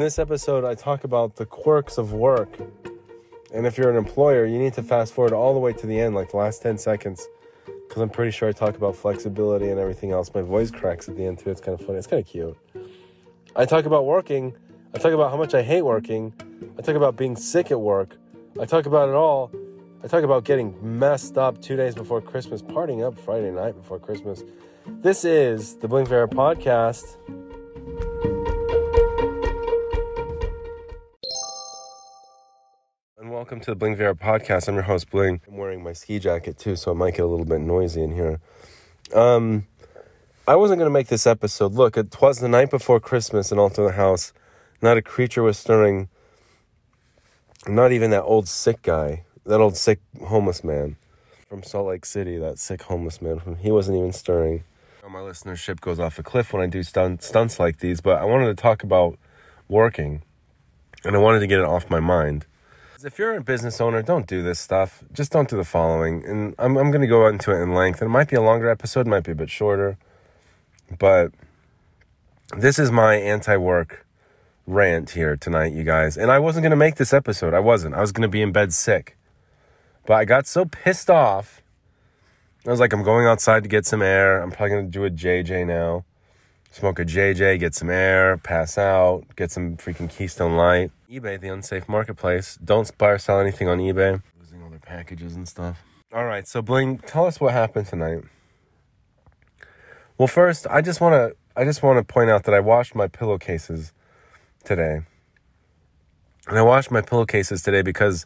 In this episode, I talk about the quirks of work. And if you're an employer, you need to fast forward all the way to the end, like the last 10 seconds, because I'm pretty sure I talk about flexibility and everything else. My voice cracks at the end, too. It's kind of funny. It's kind of cute. I talk about working. I talk about how much I hate working. I talk about being sick at work. I talk about it all. I talk about getting messed up two days before Christmas, partying up Friday night before Christmas. This is the Bling Viera podcast. Welcome to the Bling Viera podcast. I'm your host, Bling. I'm wearing my ski jacket too, so it might get a little bit noisy in here. Um, I wasn't going to make this episode. Look, it was the night before Christmas and all through the house. Not a creature was stirring. Not even that old sick guy, that old sick homeless man from Salt Lake City, that sick homeless man. He wasn't even stirring. My listenership goes off a cliff when I do stunt, stunts like these, but I wanted to talk about working and I wanted to get it off my mind. If you're a business owner, don't do this stuff. Just don't do the following. And I'm, I'm going to go into it in length. And it might be a longer episode, might be a bit shorter. But this is my anti work rant here tonight, you guys. And I wasn't going to make this episode. I wasn't. I was going to be in bed sick. But I got so pissed off. I was like, I'm going outside to get some air. I'm probably going to do a JJ now. Smoke a JJ, get some air, pass out, get some freaking Keystone Light. eBay, the unsafe marketplace. Don't buy or sell anything on eBay. Losing all their packages and stuff. All right, so Bling, tell us what happened tonight. Well, first, I just want to I just want to point out that I washed my pillowcases today. And I washed my pillowcases today because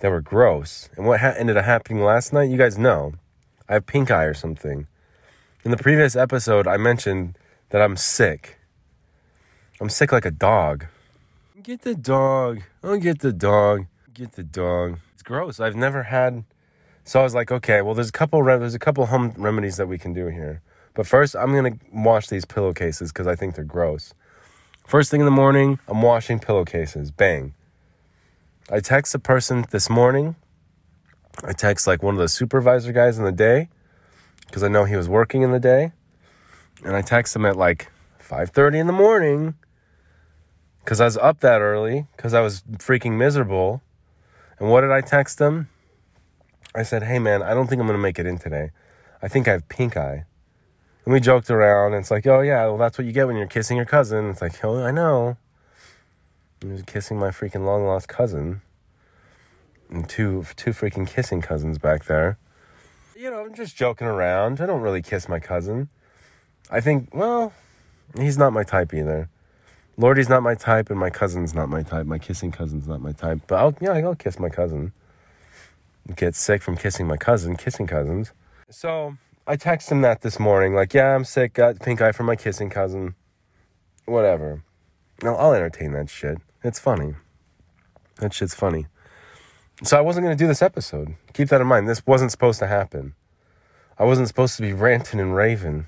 they were gross. And what ha- ended up happening last night, you guys know, I have pink eye or something. In the previous episode, I mentioned that I'm sick. I'm sick like a dog. Get the dog. I'll get the dog. Get the dog. It's gross. I've never had. So I was like, okay, well, there's a couple. Re- there's a couple home remedies that we can do here. But first, I'm gonna wash these pillowcases because I think they're gross. First thing in the morning, I'm washing pillowcases. Bang. I text a person this morning. I text like one of the supervisor guys in the day because I know he was working in the day. And I text him at like 5:30 in the morning cuz I was up that early cuz I was freaking miserable. And what did I text him? I said, "Hey man, I don't think I'm to make it in today. I think I have pink eye." And we joked around. And it's like, "Oh yeah, well that's what you get when you're kissing your cousin." It's like, "Oh, I know." He was kissing my freaking long lost cousin. And two two freaking kissing cousins back there. You know, I'm just joking around. I don't really kiss my cousin. I think, well, he's not my type either. Lordy's not my type, and my cousin's not my type. My kissing cousin's not my type. But I'll, yeah, I'll kiss my cousin. Get sick from kissing my cousin, kissing cousins. So I text him that this morning, like, yeah, I'm sick, got pink eye from my kissing cousin. Whatever. I'll, I'll entertain that shit. It's funny. That shit's funny. So I wasn't going to do this episode. Keep that in mind. This wasn't supposed to happen. I wasn't supposed to be ranting and raving.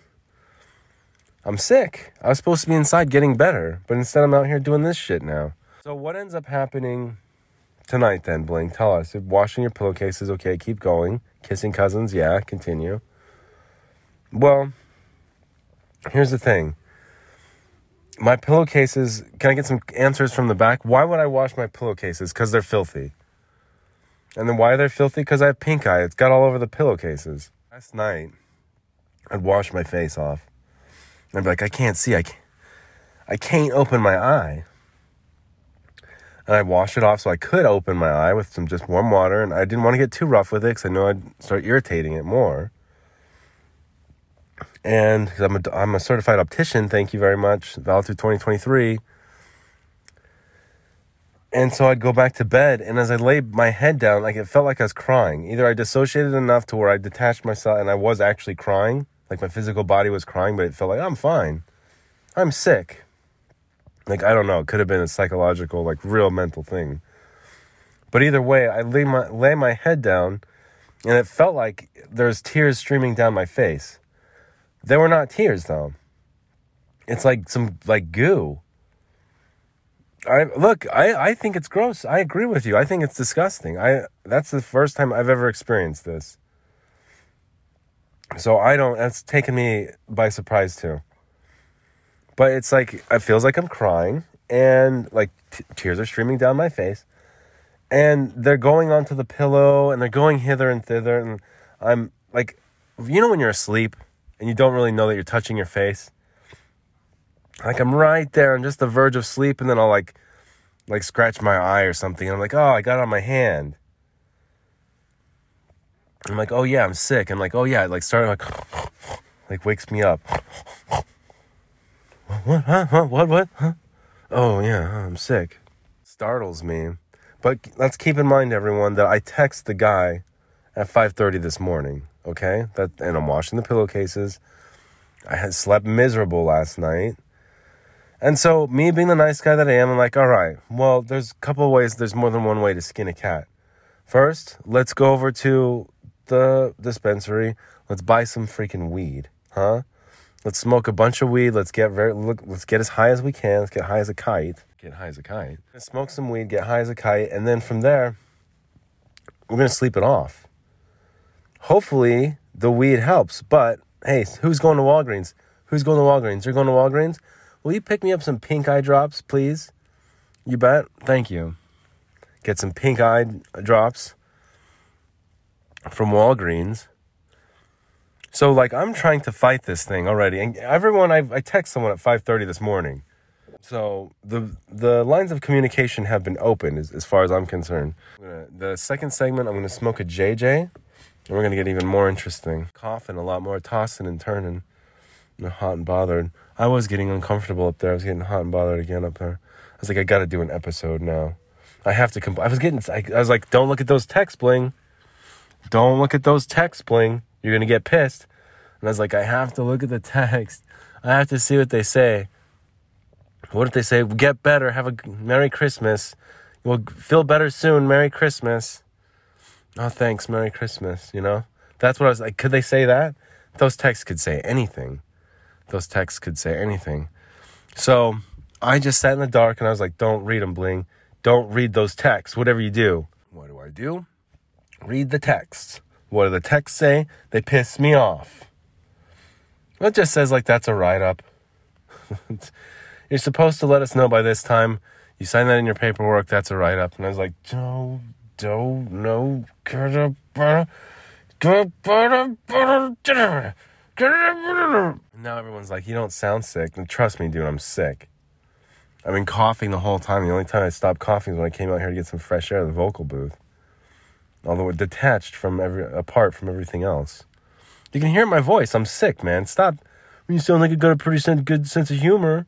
I'm sick. I was supposed to be inside getting better, but instead I'm out here doing this shit now. So what ends up happening tonight then, Bling? Tell us. Washing your pillowcases, okay, keep going. Kissing cousins, yeah, continue. Well, here's the thing. My pillowcases, can I get some answers from the back? Why would I wash my pillowcases? Because they're filthy. And then why they're they filthy? Because I have pink eye. It's got all over the pillowcases. Last night, I'd wash my face off. I'd be like, I can't see. I can't, I can't open my eye. And I wash it off so I could open my eye with some just warm water. And I didn't want to get too rough with it because I know I'd start irritating it more. And because I'm a, I'm a certified optician, thank you very much, valid through 2023. And so I'd go back to bed, and as I laid my head down, like it felt like I was crying. Either I dissociated enough to where I detached myself and I was actually crying, like my physical body was crying, but it felt like I'm fine. I'm sick. Like I don't know, it could have been a psychological, like real mental thing. But either way, I lay my lay my head down, and it felt like there's tears streaming down my face. They were not tears though. It's like some like goo. I look, I, I think it's gross. I agree with you. I think it's disgusting. I that's the first time I've ever experienced this. So I don't that's taken me by surprise too. But it's like it feels like I'm crying and like t- tears are streaming down my face. And they're going onto the pillow and they're going hither and thither. And I'm like, you know, when you're asleep and you don't really know that you're touching your face? Like I'm right there on just the verge of sleep, and then I'll like, like scratch my eye or something. And I'm like, oh, I got it on my hand. I'm like, oh yeah, I'm sick. I'm like, oh yeah, like starting like, like wakes me up. What? Huh? Huh? What? What? Huh? Oh yeah, I'm sick. Startles me. But let's keep in mind, everyone, that I text the guy at 5:30 this morning. Okay, that and I'm washing the pillowcases. I had slept miserable last night. And so, me being the nice guy that I am, I'm like, all right, well, there's a couple ways, there's more than one way to skin a cat. First, let's go over to the dispensary. Let's buy some freaking weed, huh? Let's smoke a bunch of weed. Let's get very look. Let's get as high as we can. Let's get high as a kite. Get high as a kite. Let's smoke some weed. Get high as a kite, and then from there, we're gonna sleep it off. Hopefully, the weed helps. But hey, who's going to Walgreens? Who's going to Walgreens? You're going to Walgreens. Will you pick me up some pink eye drops, please? You bet. Thank you. Get some pink eye drops from Walgreens. So like I'm trying to fight this thing already, and everyone I I text someone at 5:30 this morning. So the the lines of communication have been open as, as far as I'm concerned. Gonna, the second segment, I'm going to smoke a JJ, and we're going to get even more interesting. Coughing a lot more, tossing and turning, know, hot and bothered. I was getting uncomfortable up there. I was getting hot and bothered again up there. I was like, I got to do an episode now. I have to. Comp- I was getting. I, I was like, don't look at those texts, bling. Don't look at those texts, bling. You're gonna get pissed. And I was like, I have to look at the text. I have to see what they say. What if they say, get better, have a Merry Christmas. You'll feel better soon, Merry Christmas. Oh, thanks, Merry Christmas, you know? That's what I was like. Could they say that? Those texts could say anything. Those texts could say anything. So I just sat in the dark and I was like, don't read them, Bling. Don't read those texts, whatever you do. What do I do? Read the texts. What do the texts say? They piss me off. It just says like that's a write up. You're supposed to let us know by this time. You sign that in your paperwork. That's a write up. And I was like, don't, don't, no, now everyone's like, you don't sound sick. And trust me, dude, I'm sick. I've been coughing the whole time. The only time I stopped coughing is when I came out here to get some fresh air at the vocal booth. Although detached from every apart from everything else. You can hear my voice. I'm sick, man. Stop. You sound like you got a pretty good sense of humor.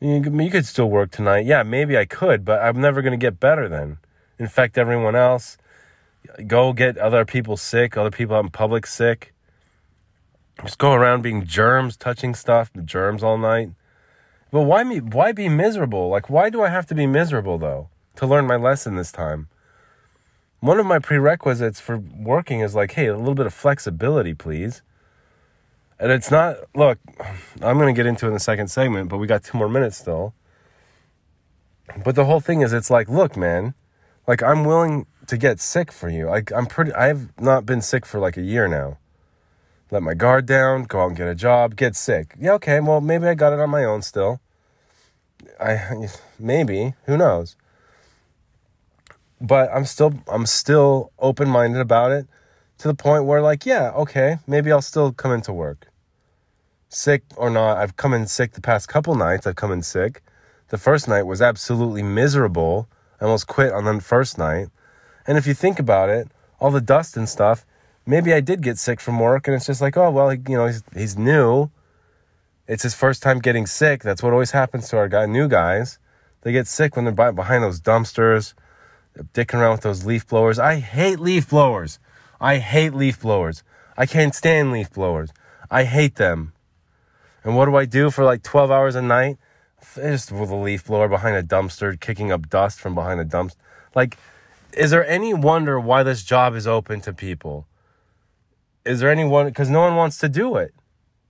You, you could still work tonight. Yeah, maybe I could, but I'm never going to get better then. Infect everyone else. Go get other people sick, other people out in public sick. Just go around being germs, touching stuff, germs all night. But why me? Why be miserable? Like, why do I have to be miserable though to learn my lesson this time? One of my prerequisites for working is like, hey, a little bit of flexibility, please. And it's not. Look, I'm going to get into it in the second segment, but we got two more minutes still. But the whole thing is, it's like, look, man, like I'm willing to get sick for you. I'm pretty. I've not been sick for like a year now let my guard down, go out and get a job, get sick. Yeah, okay, well, maybe I got it on my own still. I maybe, who knows. But I'm still I'm still open-minded about it to the point where like, yeah, okay, maybe I'll still come into work. Sick or not, I've come in sick the past couple nights. I've come in sick. The first night was absolutely miserable. I almost quit on the first night. And if you think about it, all the dust and stuff, maybe I did get sick from work, and it's just like, oh well, you know, he's he's new. It's his first time getting sick. That's what always happens to our guy, new guys. They get sick when they're behind those dumpsters, dicking around with those leaf blowers. I hate leaf blowers. I hate leaf blowers. I can't stand leaf blowers. I hate them. And what do I do for like 12 hours a night? Just with a leaf blower behind a dumpster, kicking up dust from behind a dumpster. Like, is there any wonder why this job is open to people? is there anyone because no one wants to do it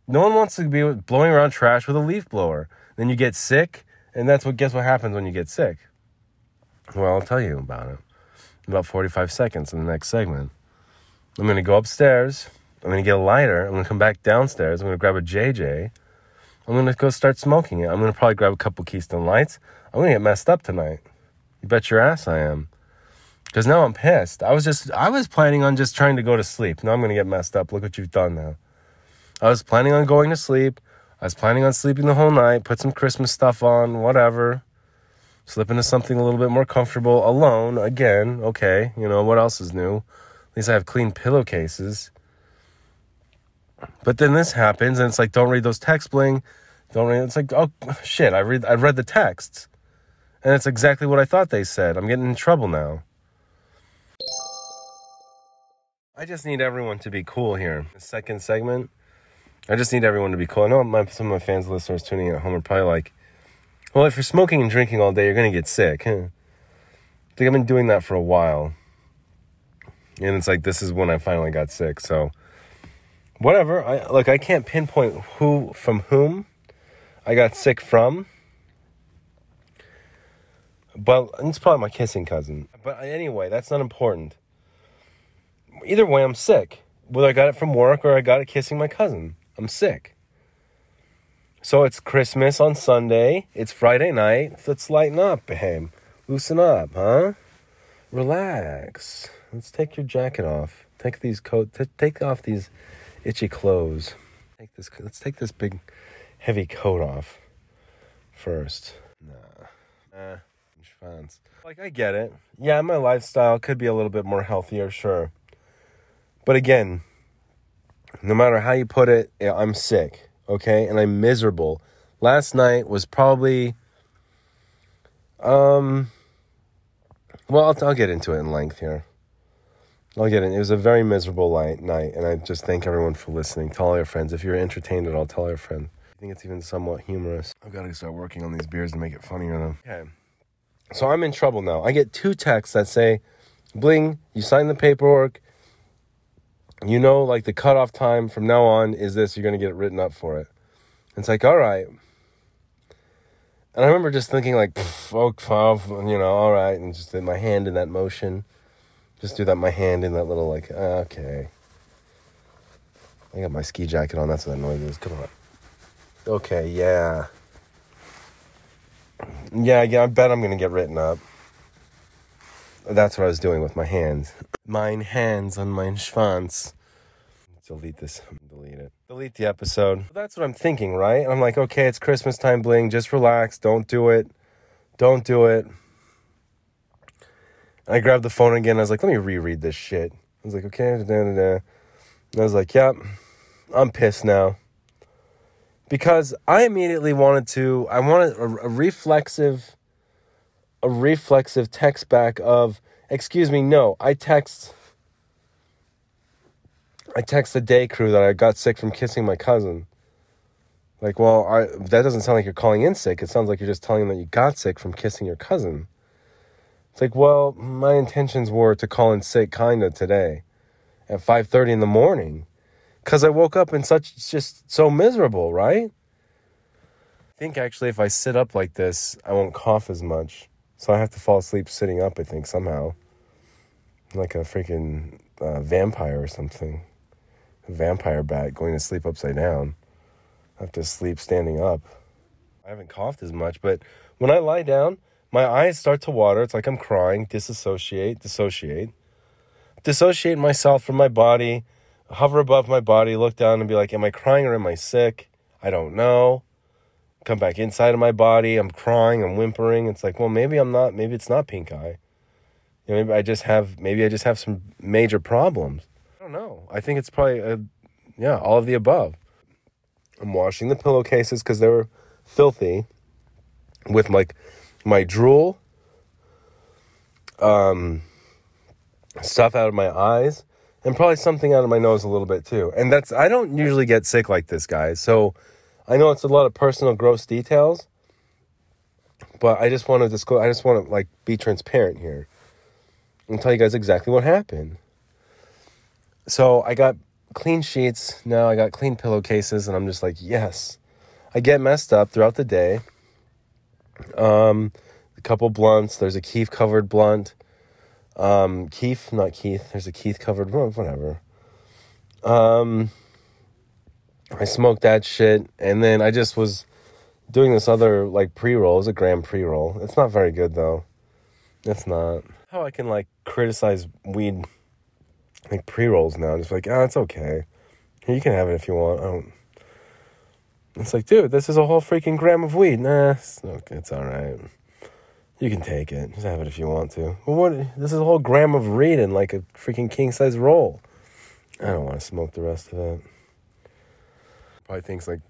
no one wants to be blowing around trash with a leaf blower then you get sick and that's what guess what happens when you get sick well i'll tell you about it about 45 seconds in the next segment i'm going to go upstairs i'm going to get a lighter i'm going to come back downstairs i'm going to grab a jj I'm gonna go start smoking it. I'm gonna probably grab a couple Keystone Lights. I'm gonna get messed up tonight. You bet your ass I am. Cause now I'm pissed. I was just I was planning on just trying to go to sleep. Now I'm gonna get messed up. Look what you've done now. I was planning on going to sleep. I was planning on sleeping the whole night, put some Christmas stuff on, whatever. Slip into something a little bit more comfortable alone again. Okay, you know, what else is new? At least I have clean pillowcases. But then this happens and it's like don't read those texts bling. Don't read it's like, oh shit, I read I read the texts. And it's exactly what I thought they said. I'm getting in trouble now. I just need everyone to be cool here. The second segment, I just need everyone to be cool. I know my, some of my fans, listeners tuning in at home are probably like, well, if you're smoking and drinking all day, you're going to get sick. Huh? I think I've been doing that for a while. And it's like, this is when I finally got sick. So, whatever. I, look, I can't pinpoint who from whom I got sick from. But it's probably my kissing cousin. But anyway, that's not important either way, I'm sick. Whether I got it from work or I got it kissing my cousin, I'm sick. So it's Christmas on Sunday. It's Friday night. Let's lighten up, babe. Loosen up, huh? Relax. Let's take your jacket off. Take these coat. T- take off these itchy clothes. Take this. Let's take this big, heavy coat off first. Nah. Nah. Like I get it. Yeah, my lifestyle could be a little bit more healthier, sure. But again, no matter how you put it, I'm sick, okay? And I'm miserable. Last night was probably um well, I'll, I'll get into it in length here. I'll get in. It was a very miserable light, night, and I just thank everyone for listening. Tell all your friends. If you're entertained at all, tell your friend. I think it's even somewhat humorous. I've got to start working on these beers to make it funnier though. Okay. So I'm in trouble now. I get two texts that say, Bling, you signed the paperwork you know, like the cutoff time from now on is this, you're going to get written up for it. It's like, all right. And I remember just thinking, like, oh, oh you know, all right, and just did my hand in that motion. Just do that, my hand in that little, like, uh, okay. I got my ski jacket on, that's what that noise is. Come on. Okay, yeah. Yeah, yeah, I bet I'm going to get written up. That's what I was doing with my hands. Mine hands on mine schwanz. Delete this. Delete it. Delete the episode. That's what I'm thinking, right? I'm like, okay, it's Christmas time, bling. Just relax. Don't do it. Don't do it. I grabbed the phone again. I was like, let me reread this shit. I was like, okay. Da, da, da. And I was like, yep, I'm pissed now. Because I immediately wanted to, I wanted a, a reflexive, a reflexive text back of, Excuse me, no. I text I text the day crew that I got sick from kissing my cousin. Like, well, I, that doesn't sound like you're calling in sick. It sounds like you're just telling them that you got sick from kissing your cousin. It's like, well, my intentions were to call in sick kinda today at 5:30 in the morning cuz I woke up in such just so miserable, right? I think actually if I sit up like this, I won't cough as much. So I have to fall asleep sitting up, I think somehow like a freaking uh, vampire or something. A vampire bat going to sleep upside down. I have to sleep standing up. I haven't coughed as much, but when I lie down, my eyes start to water. It's like I'm crying, disassociate, dissociate. Dissociate myself from my body, hover above my body, look down and be like, Am I crying or am I sick? I don't know. Come back inside of my body. I'm crying, I'm whimpering. It's like, well, maybe I'm not, maybe it's not pink eye. You know, maybe I just have maybe I just have some major problems. I don't know. I think it's probably a, yeah, all of the above. I'm washing the pillowcases because they were filthy with like my drool, um, stuff out of my eyes, and probably something out of my nose a little bit too. And that's I don't usually get sick like this, guys. So I know it's a lot of personal gross details, but I just want to disclose. I just want to like be transparent here and tell you guys exactly what happened. So I got clean sheets. Now I got clean pillowcases, and I'm just like, yes. I get messed up throughout the day. Um, a couple blunts. There's a Keith covered blunt. Um, Keith, not Keith. There's a Keith covered, blunt, whatever. Um, I smoked that shit, and then I just was doing this other like pre roll. It was a gram pre roll. It's not very good though. It's not. How I can like criticize weed like pre rolls now? Just like, oh, it's okay. You can have it if you want. I don't. It's like, dude, this is a whole freaking gram of weed. Nah, it's okay. It's all right. You can take it. Just have it if you want to. But what? This is a whole gram of weed in like a freaking king size roll. I don't want to smoke the rest of it. Probably thinks like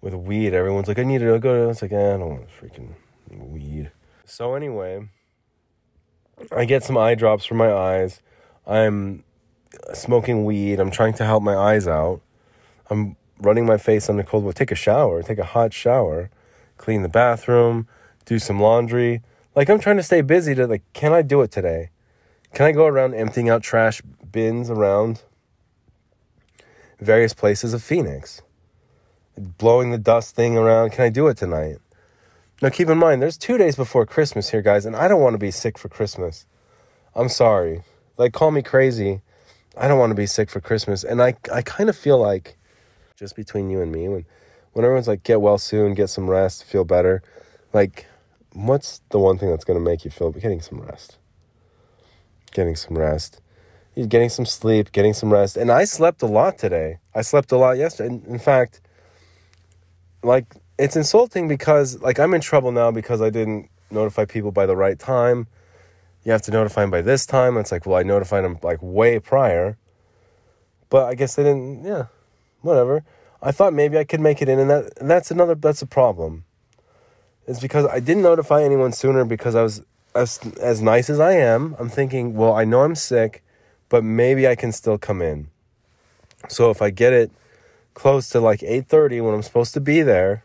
with weed, everyone's like, I need to go to. It's like, eh, I don't want freaking weed. So anyway, I get some eye drops for my eyes. I'm smoking weed. I'm trying to help my eyes out. I'm running my face under cold water. Take a shower. Take a hot shower. Clean the bathroom. Do some laundry. Like I'm trying to stay busy. To like, can I do it today? Can I go around emptying out trash bins around various places of Phoenix? Blowing the dust thing around. Can I do it tonight? Now keep in mind, there's two days before Christmas here, guys, and I don't want to be sick for Christmas. I'm sorry. Like, call me crazy. I don't want to be sick for Christmas. And I, I kind of feel like, just between you and me, when, when everyone's like, get well soon, get some rest, feel better, like, what's the one thing that's going to make you feel getting some rest? Getting some rest. Getting some sleep, getting some rest. And I slept a lot today. I slept a lot yesterday. In, in fact, like, it's insulting because like I'm in trouble now because I didn't notify people by the right time. You have to notify them by this time. It's like, well, I notified them like way prior. But I guess they didn't, yeah. Whatever. I thought maybe I could make it in and that and that's another that's a problem. It's because I didn't notify anyone sooner because I was as as nice as I am, I'm thinking, well, I know I'm sick, but maybe I can still come in. So if I get it close to like 8:30 when I'm supposed to be there,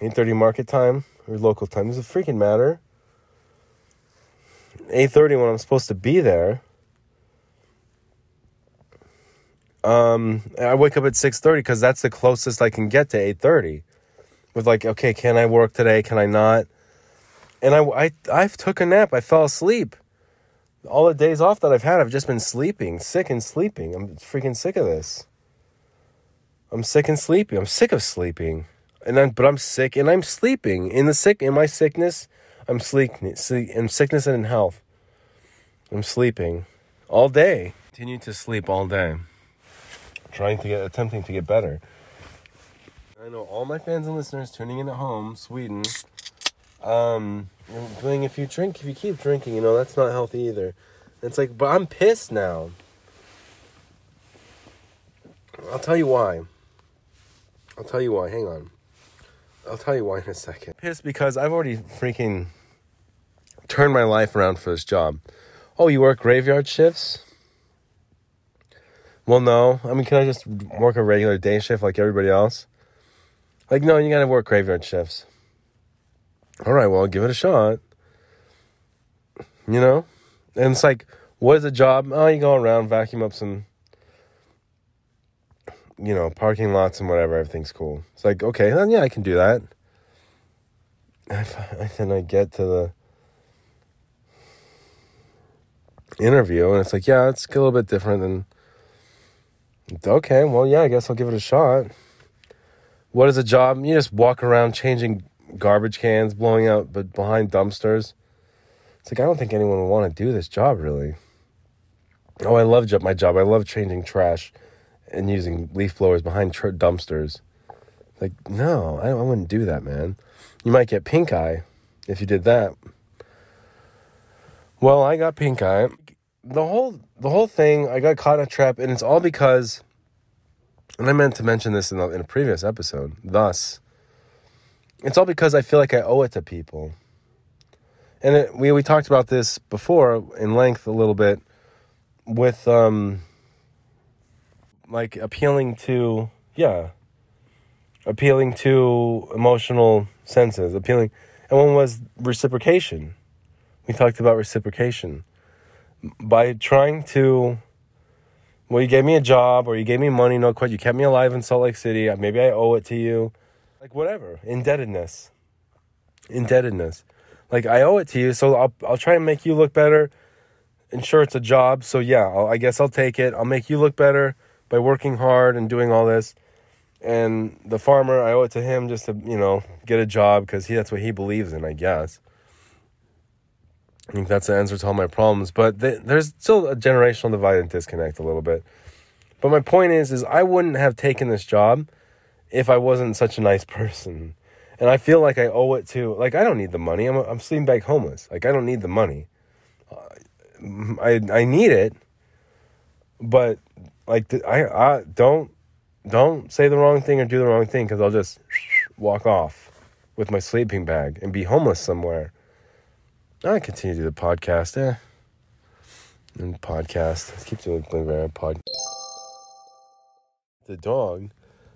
8.30 market time or local time. Does it freaking matter? 8.30 when I'm supposed to be there. Um, I wake up at 6.30 because that's the closest I can get to 8.30. With like, okay, can I work today? Can I not? And I, I, I took a nap. I fell asleep. All the days off that I've had, I've just been sleeping, sick and sleeping. I'm freaking sick of this. I'm sick and sleepy. I'm sick of sleeping and I'm, but I'm sick and I'm sleeping. In the sick, in my sickness, I'm sleep, sleep in sickness and in health. I'm sleeping all day. Continue to sleep all day. Trying to get, attempting to get better. I know all my fans and listeners tuning in at home, Sweden. Um, doing if you drink, if you keep drinking, you know that's not healthy either. It's like, but I'm pissed now. I'll tell you why. I'll tell you why. Hang on. I'll tell you why in a second. Pissed because I've already freaking turned my life around for this job. Oh, you work graveyard shifts? Well, no. I mean, can I just work a regular day shift like everybody else? Like, no, you gotta work graveyard shifts. All right, well, give it a shot. You know? And it's like, what is a job? Oh, you go around, vacuum up some you know, parking lots and whatever, everything's cool. It's like, okay, then yeah, I can do that. And then I get to the interview, and it's like, yeah, it's a little bit different than. Okay, well, yeah, I guess I'll give it a shot. What is a job? You just walk around changing garbage cans, blowing out, but behind dumpsters. It's like I don't think anyone would want to do this job, really. Oh, I love my job. I love changing trash and using leaf blowers behind tr- dumpsters. Like, no, I, I wouldn't do that, man. You might get pink eye if you did that. Well, I got pink eye. The whole the whole thing, I got caught in a trap, and it's all because, and I meant to mention this in, the, in a previous episode. Thus, it's all because I feel like I owe it to people. And it, we we talked about this before in length a little bit with um like appealing to yeah. Appealing to emotional senses appealing and one was reciprocation. We talked about reciprocation. By trying to well you gave me a job or you gave me money no quite you kept me alive in salt lake city. Maybe i owe it to you. Like whatever. Indebtedness. Indebtedness. Like i owe it to you so i'll, I'll try and make you look better. And sure it's a job so yeah I'll, i guess i'll take it. I'll make you look better by working hard and doing all this. And the farmer, I owe it to him just to, you know, get a job because he that's what he believes in, I guess. I think that's the answer to all my problems. But th- there's still a generational divide and disconnect a little bit. But my point is, is I wouldn't have taken this job if I wasn't such a nice person. And I feel like I owe it to, like, I don't need the money. I'm, I'm sleeping bag homeless. Like, I don't need the money. I, I need it. But, like, I, I don't, don't say the wrong thing or do the wrong thing because I'll just walk off with my sleeping bag and be homeless somewhere. I continue to do the podcast, eh? And podcast. Keep doing Bling pod. The dog.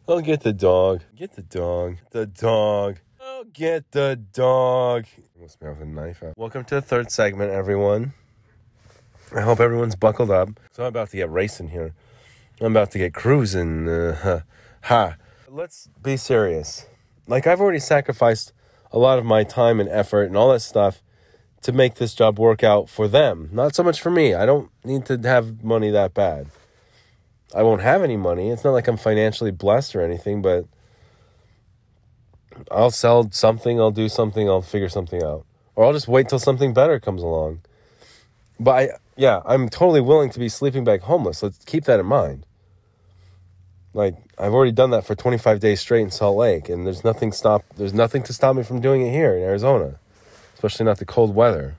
I'll get the dog. Get the dog. The dog. I'll get the dog. Almost me with a knife out. Welcome to the third segment, everyone. I hope everyone's buckled up. So I'm about to get racing here. I'm about to get cruising. Uh, ha. Let's be serious. Like I've already sacrificed a lot of my time and effort and all that stuff to make this job work out for them. Not so much for me. I don't need to have money that bad. I won't have any money. It's not like I'm financially blessed or anything, but I'll sell something, I'll do something, I'll figure something out. Or I'll just wait till something better comes along. But I yeah, I'm totally willing to be sleeping bag homeless. Let's keep that in mind. Like I've already done that for 25 days straight in Salt Lake and there's nothing stop there's nothing to stop me from doing it here in Arizona especially not the cold weather.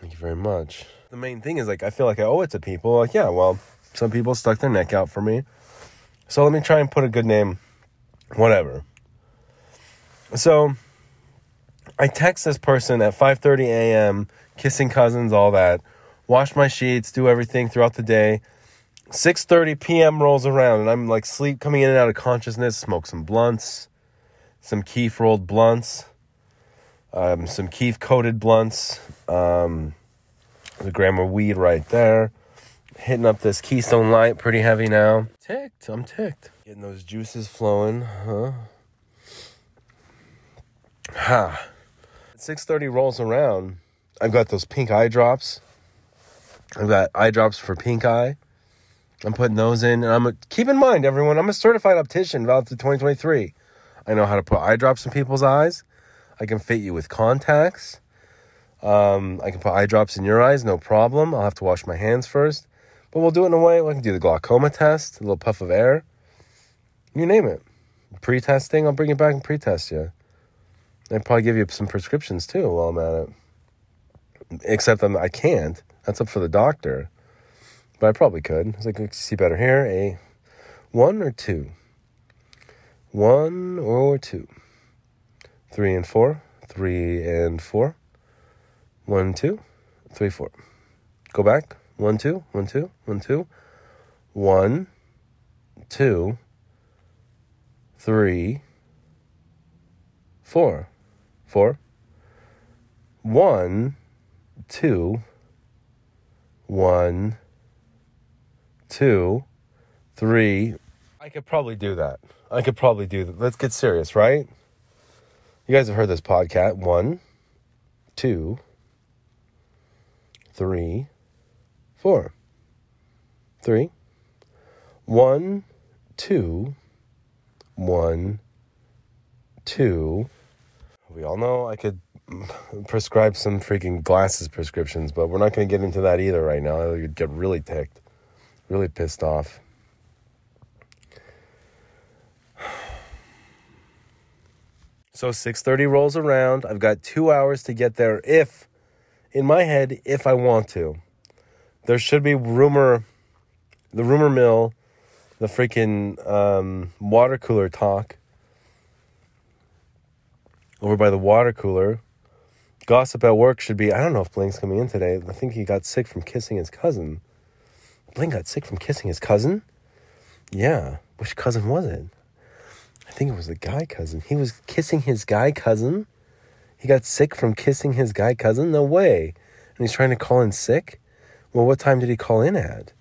Thank you very much. The main thing is like I feel like I owe it to people. Like, yeah, well, some people stuck their neck out for me. So let me try and put a good name. Whatever. So I text this person at 5:30 a.m., kissing cousins, all that. Wash my sheets, do everything throughout the day. 6:30 p.m. rolls around and I'm like sleep coming in and out of consciousness, smoke some blunts, some keef rolled blunts um, some keef coated blunts, um, the gram weed right there. Hitting up this Keystone Light pretty heavy now. Ticked, I'm ticked. Getting those juices flowing, huh? Ha. 6:30 rolls around. I've got those pink eye drops. I've got eye drops for pink eye. I'm putting those in, and I'm a, keep in mind, everyone. I'm a certified optician, valid through 2023. I know how to put eye drops in people's eyes. I can fit you with contacts. Um, I can put eye drops in your eyes, no problem. I'll have to wash my hands first, but we'll do it in a way I can do the glaucoma test, a little puff of air. You name it. Pre testing, I'll bring it back and pre test you. I'd probably give you some prescriptions too while I'm at it. Except I'm, I can't. That's up for the doctor. But I probably could. It's like, see better here. Eh? A one or two? One or two? three and four, three and four, one, two, three, four. Go back, one, two, one, two, one, two, one, two, three, four, four, one, two, one, two, three. I could probably do that. I could probably do that. Let's get serious, right? You guys have heard this podcast. One, two, three, four. Three. One, two, one, two. We all know I could prescribe some freaking glasses prescriptions, but we're not going to get into that either right now. You'd get really ticked, really pissed off. So 6:30 rolls around. I've got 2 hours to get there if in my head if I want to. There should be rumor the rumor mill, the freaking um, water cooler talk over by the water cooler. Gossip at work should be I don't know if Bling's coming in today. I think he got sick from kissing his cousin. Bling got sick from kissing his cousin? Yeah. Which cousin was it? I think it was the guy cousin. He was kissing his guy cousin. He got sick from kissing his guy cousin? No way. And he's trying to call in sick? Well, what time did he call in at?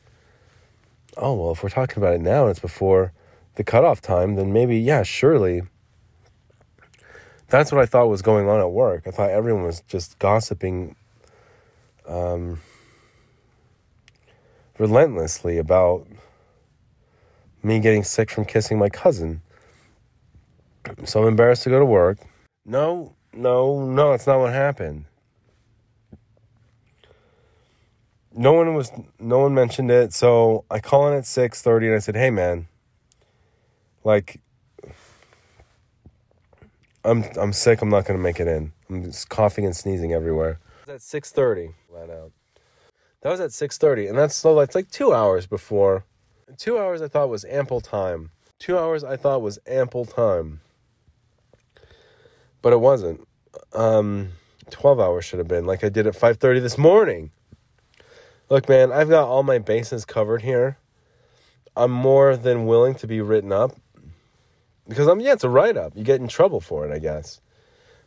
Oh, well, if we're talking about it now and it's before the cutoff time, then maybe, yeah, surely. That's what I thought was going on at work. I thought everyone was just gossiping um, relentlessly about me getting sick from kissing my cousin. So I'm embarrassed to go to work. No, no, no, that's not what happened. No one was no one mentioned it, so I call in at 6:30 and I said, "Hey man, like I'm I'm sick, I'm not going to make it in. I'm just coughing and sneezing everywhere." At 6:30, flat out. That was at 6:30, and that's so that's like 2 hours before. 2 hours I thought was ample time. 2 hours I thought was ample time. But it wasn't. Um 12 hours should have been like I did at 5:30 this morning. Look, man, I've got all my bases covered here. I'm more than willing to be written up because I'm yeah, it's a write up. You get in trouble for it, I guess.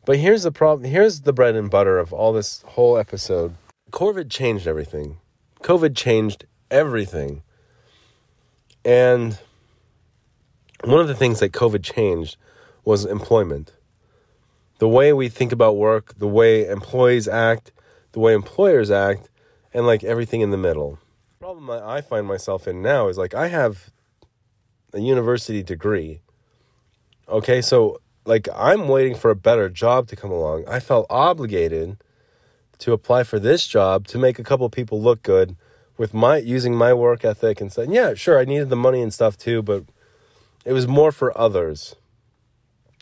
But here's the problem. Here's the bread and butter of all this whole episode. COVID changed everything. COVID changed everything. And one of the things that COVID changed was employment. The way we think about work, the way employees act, the way employers act, and like everything in the middle. The problem I find myself in now is like I have a university degree. Okay, so like I'm waiting for a better job to come along. I felt obligated to apply for this job to make a couple people look good with my using my work ethic and saying, yeah, sure, I needed the money and stuff too, but it was more for others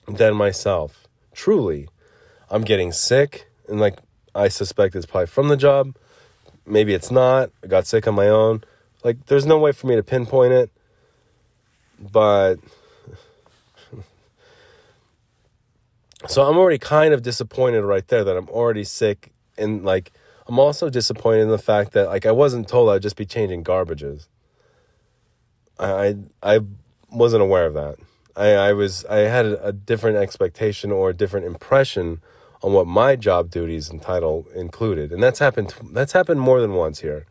than myself. Truly, I'm getting sick and like I suspect it's probably from the job maybe it's not. I got sick on my own. Like, there's no way for me to pinpoint it. But. So I'm already kind of disappointed right there that I'm already sick. And, like, I'm also disappointed in the fact that, like, I wasn't told I'd just be changing garbages. I, I, I wasn't aware of that. I, I was I had a, a different expectation or a different impression on what my job duties and title included. And that's happened that's happened more than once here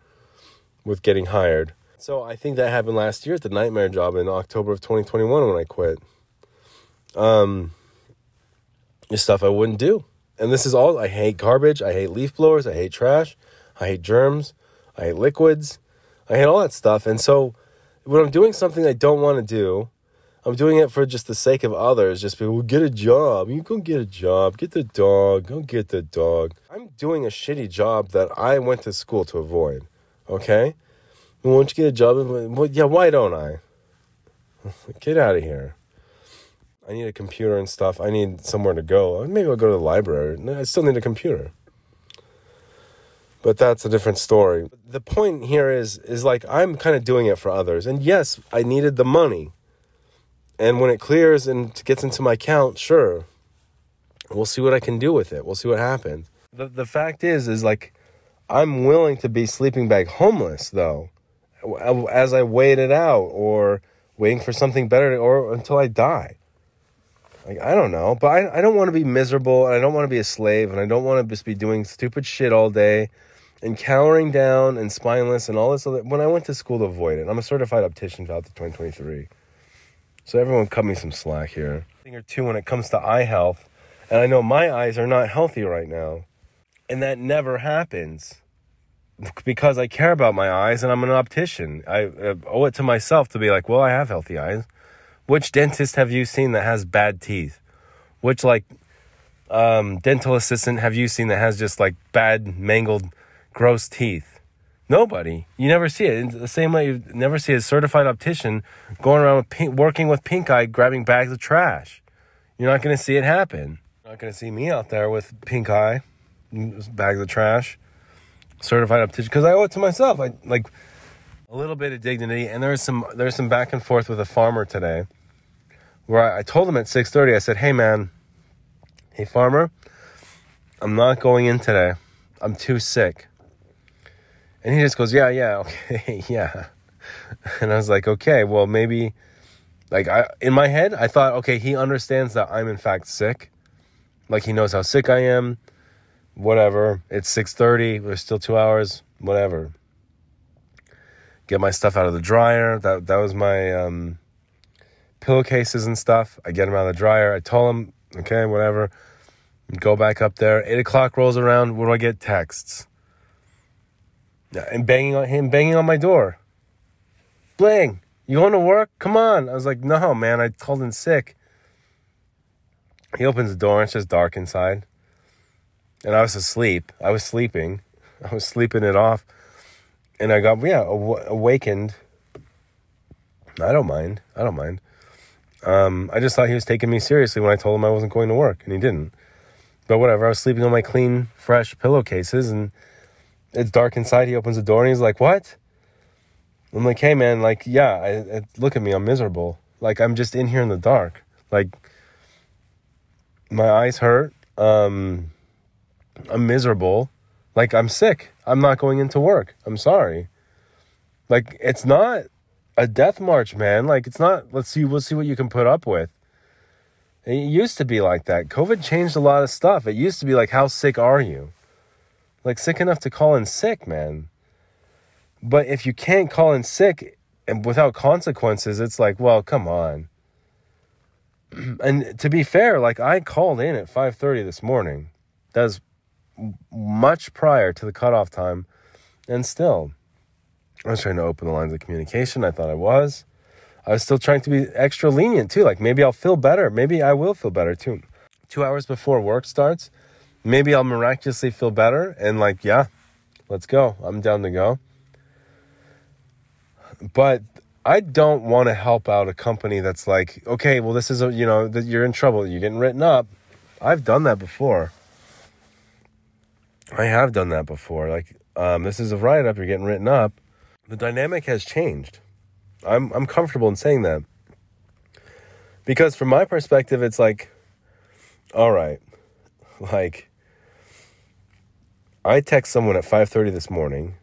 with getting hired. So I think that happened last year at the nightmare job in October of 2021 when I quit. Um just stuff I wouldn't do. And this is all I hate garbage, I hate leaf blowers, I hate trash, I hate germs, I hate liquids, I hate all that stuff. And so when I'm doing something I don't want to do, I'm doing it for just the sake of others. Just people get a job. You go get a job. Get the dog. Go get the dog. I'm doing a shitty job that I went to school to avoid. Okay? Won't you get a job? Well, yeah, why don't I? Get out of here. I need a computer and stuff. I need somewhere to go. Maybe I'll go to the library. I still need a computer. But that's a different story. The point here is is like I'm kind of doing it for others. And yes, I needed the money. And when it clears and gets into my account, sure, we'll see what I can do with it. We'll see what happens. The the fact is, is like I'm willing to be sleeping bag homeless though, as I wait it out or waiting for something better or until I die. Like I don't know, but I I don't want to be miserable and I don't want to be a slave and I don't want to just be doing stupid shit all day and cowering down and spineless and all this other. When I went to school to avoid it, I'm a certified optician out to 2023. So everyone cut me some slack here. Thing or two when it comes to eye health, and I know my eyes are not healthy right now, and that never happens because I care about my eyes and I'm an optician. I owe it to myself to be like, well, I have healthy eyes. Which dentist have you seen that has bad teeth? Which like um, dental assistant have you seen that has just like bad, mangled, gross teeth? Nobody. You never see it. In the same way, you never see a certified optician going around with pink, working with pink eye, grabbing bags of trash. You're not going to see it happen. You're not going to see me out there with pink eye, bags of trash, certified optician. Because I owe it to myself. I like a little bit of dignity. And there was some there was some back and forth with a farmer today, where I, told him at six thirty. I said, "Hey man, hey farmer, I'm not going in today. I'm too sick." And he just goes, Yeah, yeah, okay, yeah. And I was like, Okay, well, maybe, like, I, in my head, I thought, okay, he understands that I'm in fact sick. Like, he knows how sick I am. Whatever. It's 6.30. There's still two hours. Whatever. Get my stuff out of the dryer. That, that was my um, pillowcases and stuff. I get them out of the dryer. I told him, okay, whatever. Go back up there. 8 o'clock rolls around. What do I get? Texts and banging on him, banging on my door. Bling, You going to work? Come on. I was like, No, man, I called in sick. He opens the door and it's just dark inside. And I was asleep. I was sleeping. I was sleeping it off. And I got, yeah, aw- awakened. I don't mind. I don't mind. Um, I just thought he was taking me seriously when I told him I wasn't going to work, and he didn't. But whatever, I was sleeping on my clean, fresh pillowcases, and it's dark inside. He opens the door and he's like, What? I'm like, Hey, man, like, yeah, I, I, look at me. I'm miserable. Like, I'm just in here in the dark. Like, my eyes hurt. Um, I'm miserable. Like, I'm sick. I'm not going into work. I'm sorry. Like, it's not a death march, man. Like, it's not, let's see, we'll see what you can put up with. It used to be like that. COVID changed a lot of stuff. It used to be like, how sick are you? Like, sick enough to call in sick, man. But if you can't call in sick and without consequences, it's like, well, come on. and to be fair, like I called in at 5:30 this morning. That was much prior to the cutoff time, and still, I was trying to open the lines of communication. I thought I was. I was still trying to be extra lenient too. Like maybe I'll feel better. Maybe I will feel better too. Two hours before work starts, maybe I'll miraculously feel better and like, yeah, let's go. I'm down to go. But I don't want to help out a company that's like, okay, well, this is a, you know, that you're in trouble. You're getting written up. I've done that before. I have done that before. Like, um, this is a write up. You're getting written up. The dynamic has changed. I'm I'm comfortable in saying that because from my perspective, it's like, all right, like I text someone at five thirty this morning.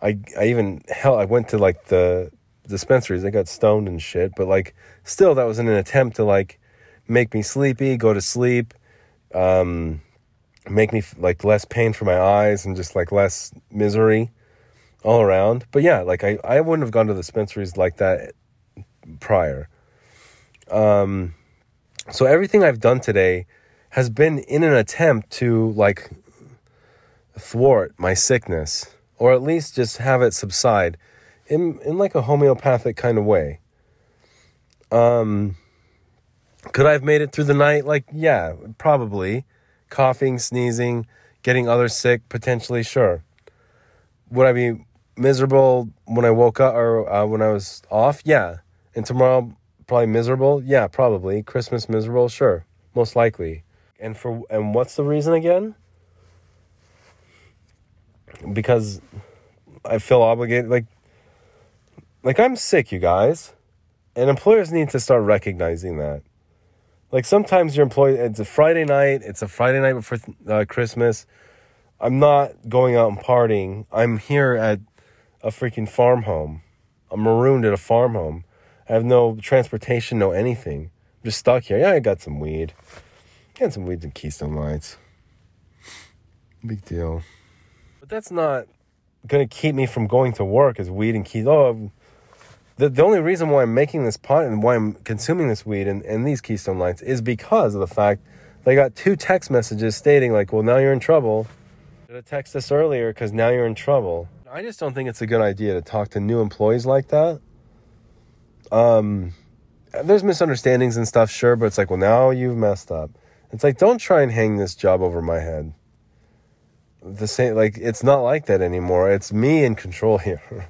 I I even hell I went to like the dispensaries. I got stoned and shit, but like still that was in an attempt to like make me sleepy, go to sleep, um, make me like less pain for my eyes and just like less misery all around. But yeah, like I, I wouldn't have gone to the dispensaries like that prior. Um, so everything I've done today has been in an attempt to like thwart my sickness or at least just have it subside in in like a homeopathic kind of way. Um could I have made it through the night? Like, yeah, probably. Coughing, sneezing, getting others sick, potentially, sure. Would I be miserable when I woke up or uh, when I was off? Yeah. And tomorrow, probably miserable? Yeah, probably. Christmas miserable? Sure. Most likely. And for and what's the reason again? Because I feel obligated like like I'm sick, you guys. And employers need to start recognizing that. Like sometimes your employee, it's a Friday night, it's a Friday night before uh, Christmas. I'm not going out and partying. I'm here at a freaking farm home. I'm marooned at a farm home. I have no transportation, no anything. I'm just stuck here. Yeah, I got some weed. Got some weeds and Keystone Lights. Big deal. But that's not gonna keep me from going to work is weed and keys. Oh, the, the only reason why I'm making this pot and why I'm consuming this weed and, and these Keystone Lights is because of the fact they got two text messages stating like, well, now you're in trouble. Should have texted us earlier because now you're in trouble. I just don't think it's a good idea to talk to new employees like that. Um, there's misunderstandings and stuff, sure, but it's like, well, now you've messed up. It's like, don't try and hang this job over my head. The same, like, it's not like that anymore. It's me in control here.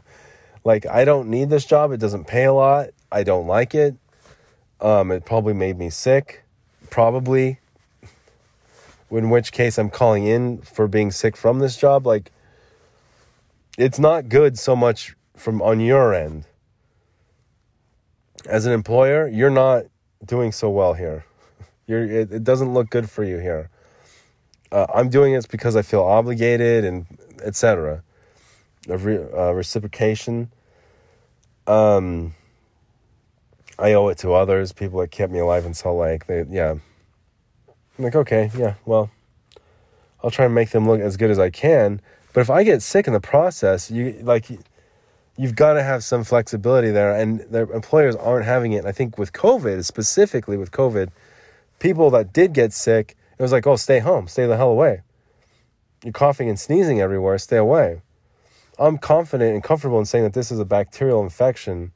like, I don't need this job. It doesn't pay a lot. I don't like it. Um, it probably made me sick. Probably. In which case, I'm calling in for being sick from this job. Like, it's not good so much from on your end. As an employer, you're not doing so well here. You're, it, it doesn't look good for you here. Uh, I'm doing this because I feel obligated and etc. Re, uh, reciprocation. Um, I owe it to others, people that kept me alive in Salt Lake. They, yeah. I'm like, okay, yeah, well, I'll try and make them look as good as I can. But if I get sick in the process, you like, you've got to have some flexibility there, and their employers aren't having it. And I think with COVID, specifically with COVID, people that did get sick, it was like, oh, stay home, stay the hell away. You're coughing and sneezing everywhere, stay away. I'm confident and comfortable in saying that this is a bacterial infection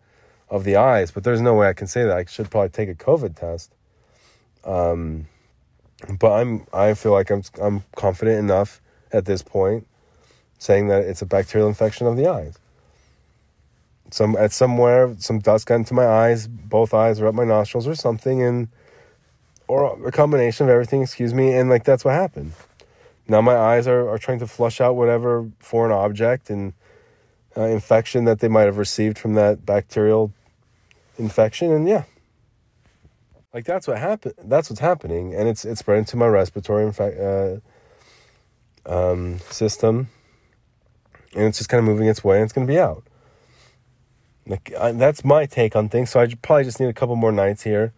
of the eyes, but there's no way I can say that. I should probably take a COVID test. Um, but I'm I feel like I'm I'm confident enough at this point saying that it's a bacterial infection of the eyes. Some at somewhere some dust got into my eyes, both eyes or up my nostrils or something and or a combination of everything, excuse me, and like that's what happened. Now my eyes are, are trying to flush out whatever foreign object and uh, infection that they might have received from that bacterial infection, and yeah, like that's what happened. That's what's happening, and it's it's spreading to my respiratory uh, um, system, and it's just kind of moving its way, and it's going to be out. Like I, that's my take on things. So I probably just need a couple more nights here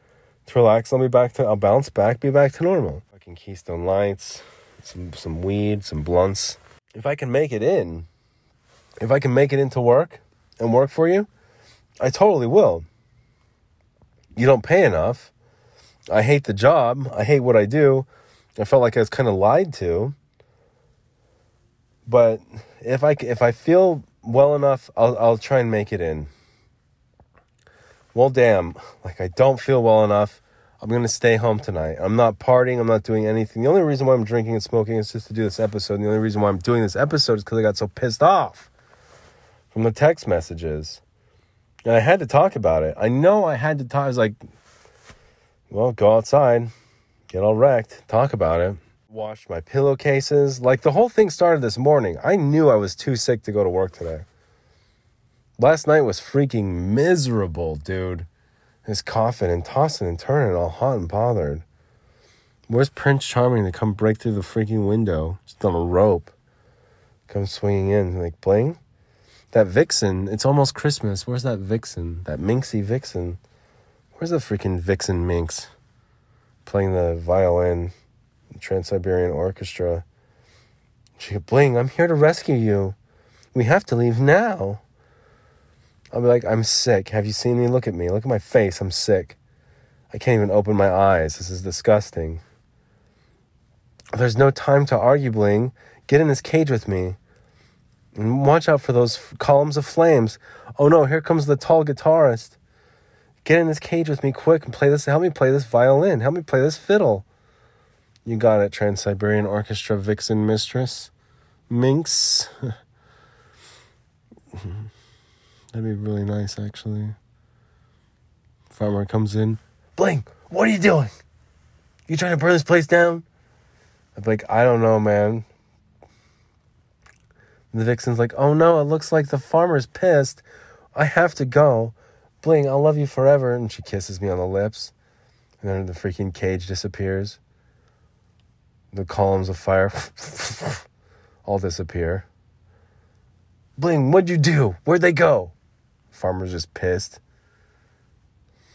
to relax. I'll be back to. I'll bounce back, be back to normal. Fucking Keystone Lights, some some weed, some blunts. If I can make it in, if I can make it into work and work for you, I totally will. You don't pay enough. I hate the job. I hate what I do. I felt like I was kind of lied to. But if I if I feel well enough, I'll I'll try and make it in. Well, damn, like I don't feel well enough. I'm gonna stay home tonight. I'm not partying. I'm not doing anything. The only reason why I'm drinking and smoking is just to do this episode. And the only reason why I'm doing this episode is because I got so pissed off from the text messages. And I had to talk about it. I know I had to talk. I was like, well, go outside, get all wrecked, talk about it. Washed my pillowcases. Like the whole thing started this morning. I knew I was too sick to go to work today. Last night was freaking miserable, dude. His coughing and tossing and turning, all hot and bothered. Where's Prince Charming to come break through the freaking window? Just on a rope. Come swinging in. Like, bling? That vixen, it's almost Christmas. Where's that vixen? That minxy vixen. Where's the freaking vixen minx? Playing the violin, Trans Siberian Orchestra. She go, Bling, I'm here to rescue you. We have to leave now. I'll be like, I'm sick. Have you seen me? Look at me. Look at my face. I'm sick. I can't even open my eyes. This is disgusting. There's no time to argue, Bling. Get in this cage with me. And watch out for those f- columns of flames. Oh no, here comes the tall guitarist. Get in this cage with me quick and play this. Help me play this violin. Help me play this fiddle. You got it, Trans Siberian Orchestra Vixen Mistress. Minx. That'd be really nice, actually. Farmer comes in. Bling, what are you doing? You trying to burn this place down? I'm like, I don't know, man. The vixen's like, oh no, it looks like the farmer's pissed. I have to go. Bling, I'll love you forever. And she kisses me on the lips. And then the freaking cage disappears. The columns of fire all disappear. Bling, what'd you do? Where'd they go? Farmer's just pissed.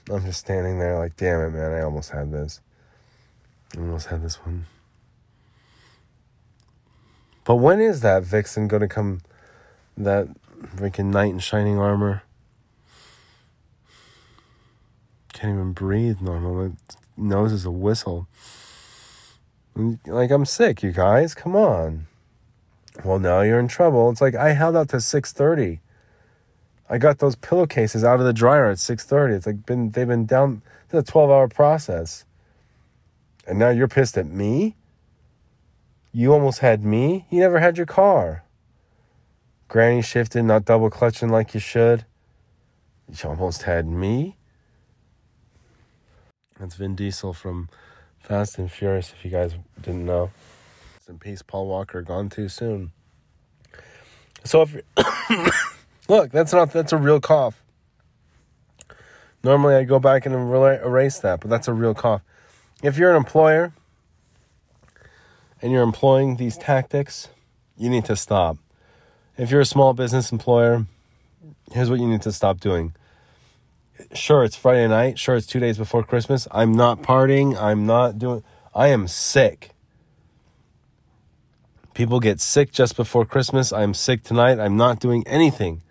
I'm just standing there like, damn it, man, I almost had this. I almost had this one. But when is that vixen gonna come? That freaking knight in shining armor. Can't even breathe normal. Nose is a whistle. Like I'm sick, you guys. Come on. Well, now you're in trouble. It's like I held out to six thirty. I got those pillowcases out of the dryer at six thirty. It's like been they've been down. It's a twelve hour process. And now you're pissed at me. You almost had me. You never had your car. Granny shifted, not double clutching like you should. You almost had me. That's Vin Diesel from Fast and Furious, if you guys didn't know. In peace, Paul Walker, gone too soon. So if look, that's not that's a real cough. Normally I'd go back and erase that, but that's a real cough. If you're an employer and you're employing these tactics, you need to stop. If you're a small business employer, here's what you need to stop doing. Sure, it's Friday night. Sure, it's two days before Christmas. I'm not partying. I'm not doing. I am sick. People get sick just before Christmas. I'm sick tonight. I'm not doing anything.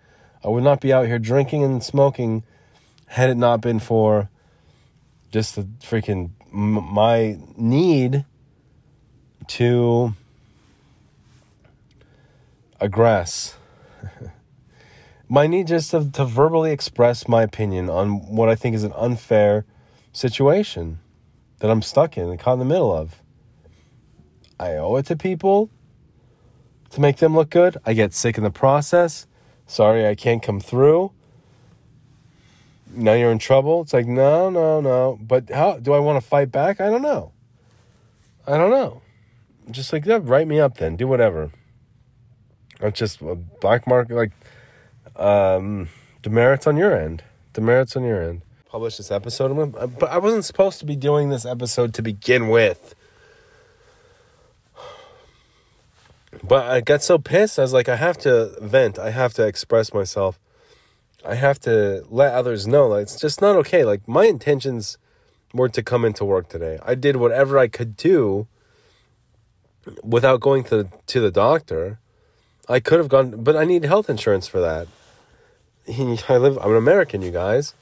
I would not be out here drinking and smoking had it not been for just the freaking my need to aggress. my need just to, to verbally express my opinion on what I think is an unfair situation that I'm stuck in and caught in the middle of. I owe it to people to make them look good. I get sick in the process. Sorry, I can't come through. Now you're in trouble. It's like, no, no, no. But how do I want to fight back? I don't know. I don't know. Just like that, write me up then. Do whatever. It's just a black market, like um, demerits on your end. Demerits on your end. Publish this episode, but I wasn't supposed to be doing this episode to begin with. But I got so pissed. I was like, I have to vent. I have to express myself. I have to let others know. Like, it's just not okay. Like, my intentions were to come into work today. I did whatever I could do without going to, to the doctor. I could have gone, but I need health insurance for that. I live, I'm an American, you guys.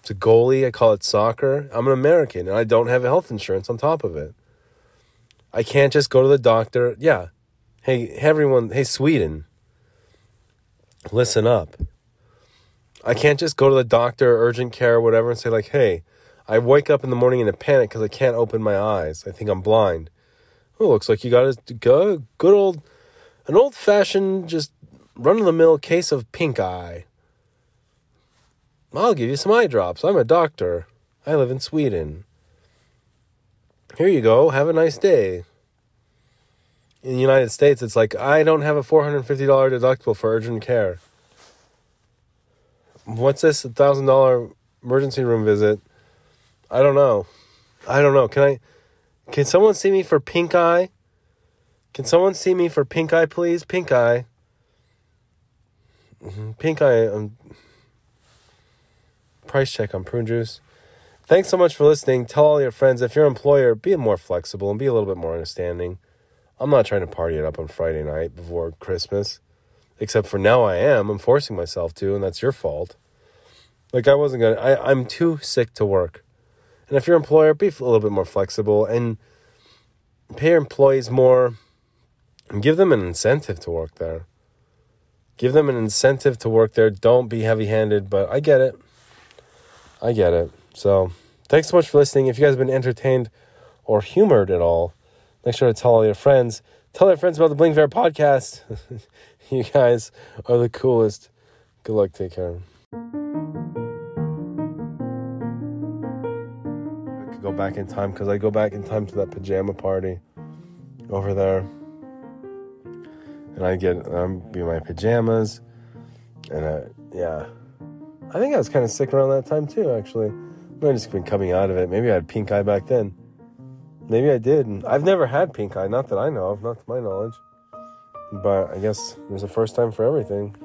It's a goalie. I call it soccer. I'm an American and I don't have health insurance on top of it. I can't just go to the doctor. Yeah. Hey, everyone. Hey, Sweden. Listen up. I can't just go to the doctor, urgent care, whatever, and say, like, hey, I wake up in the morning in a panic because I can't open my eyes. I think I'm blind. Oh, looks like you got a good, good old, an old fashioned, just run of the mill case of pink eye. I'll give you some eye drops. I'm a doctor. I live in Sweden. Here you go. Have a nice day. In the United States, it's like, I don't have a $450 deductible for urgent care. What's this? A $1,000 emergency room visit? I don't know. I don't know. Can I, can someone see me for pink eye? Can someone see me for pink eye, please? Pink eye. Mm-hmm. Pink eye. Um, price check on prune juice. Thanks so much for listening. Tell all your friends if your employer, be more flexible and be a little bit more understanding. I'm not trying to party it up on Friday night before Christmas. Except for now I am. I'm forcing myself to, and that's your fault. Like I wasn't gonna I, I'm too sick to work. And if your employer, be a little bit more flexible and pay your employees more and give them an incentive to work there. Give them an incentive to work there. Don't be heavy handed, but I get it. I get it. So, thanks so much for listening. If you guys have been entertained or humored at all, make sure to tell all your friends. Tell your friends about the Bling Viera podcast. you guys are the coolest. Good luck. Take care. I could go back in time because I go back in time to that pajama party over there. And I get, I'm be my pajamas. And I, yeah. I think I was kind of sick around that time too, actually. I might just been coming out of it. Maybe I had pink eye back then. Maybe I did. And I've never had pink eye, not that I know of, not to my knowledge. But I guess there's a first time for everything.